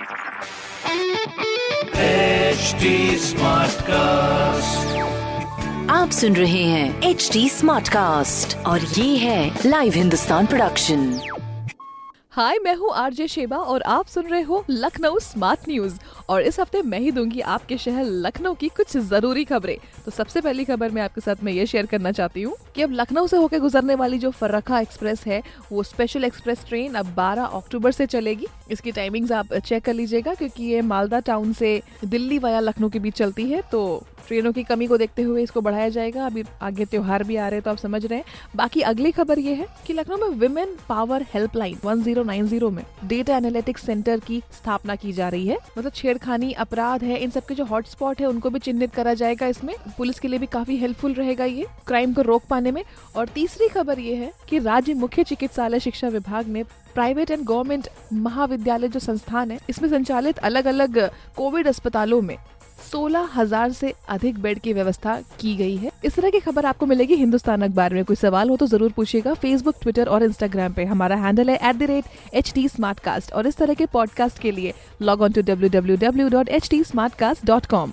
HD Smartcast. आप सुन रहे हैं एच डी स्मार्ट कास्ट और ये है लाइव हिंदुस्तान प्रोडक्शन हाय मैं हूँ आरजे शेबा और आप सुन रहे हो लखनऊ स्मार्ट न्यूज़ और इस हफ़्ते मैं ही दूँगी आपके शहर लखनऊ की कुछ ज़रूरी खबरें। तो सबसे पहली खबर मैं आपके साथ में ये शेयर करना चाहती हूँ। कि अब लखनऊ से होकर गुजरने वाली जो फर्रखा एक्सप्रेस है, वो स्पेशल एक्सप्रेस ट्रेन अब 12 अक्टूबर से चलेगी। इसकी टाइमिंग्स आप चेक कर लीजिएगा, क्योंकि ये मालदा टाउन से दिल्ली वाया लखनऊ के बीच चलती है तो ट्रेनों की कमी को देखते हुए इसको बढ़ाया जाएगा। अभी आगे त्योहार भी आ रहे हैं तो आप समझ रहे हैं। बाकी अगली खबर ये है कि लखनऊ में विमेन पावर हेल्पलाइन 1090 में डेटा एनालिटिक्स सेंटर की स्थापना की जा रही है। मतलब छेड़खानी, अपराध है, इन सबके जो हॉटस्पॉट है, उनको भी चिन्हित करा जाएगा इसमें। पुलिस के लिए भी काफ़ी हेल्पफुल रहेगा ये। क्राइम को रोक पाने में। और तीसरी खबर ये है कि राज्य मुख्य चिकित्सालय शिक्षा विभाग ने प्राइवेट एंड गवर्नमेंट महाविद्यालय जो संस्थान है, इसमें संचालित अलग अलग कोविड अस्पतालों में सोलह हज़ार से अधिक बेड की व्यवस्था की गई है। इस तरह की खबर आपको मिलेगी हिंदुस्तान अखबार में। कोई सवाल हो तो ज़रूर पूछिएगा फेसबुक ट्विटर और इंस्टाग्राम पे। हमारा हैंडल है at the rate H T और इस तरह के पॉडकास्ट के लिए log on to W W W dot H T smartcast dot com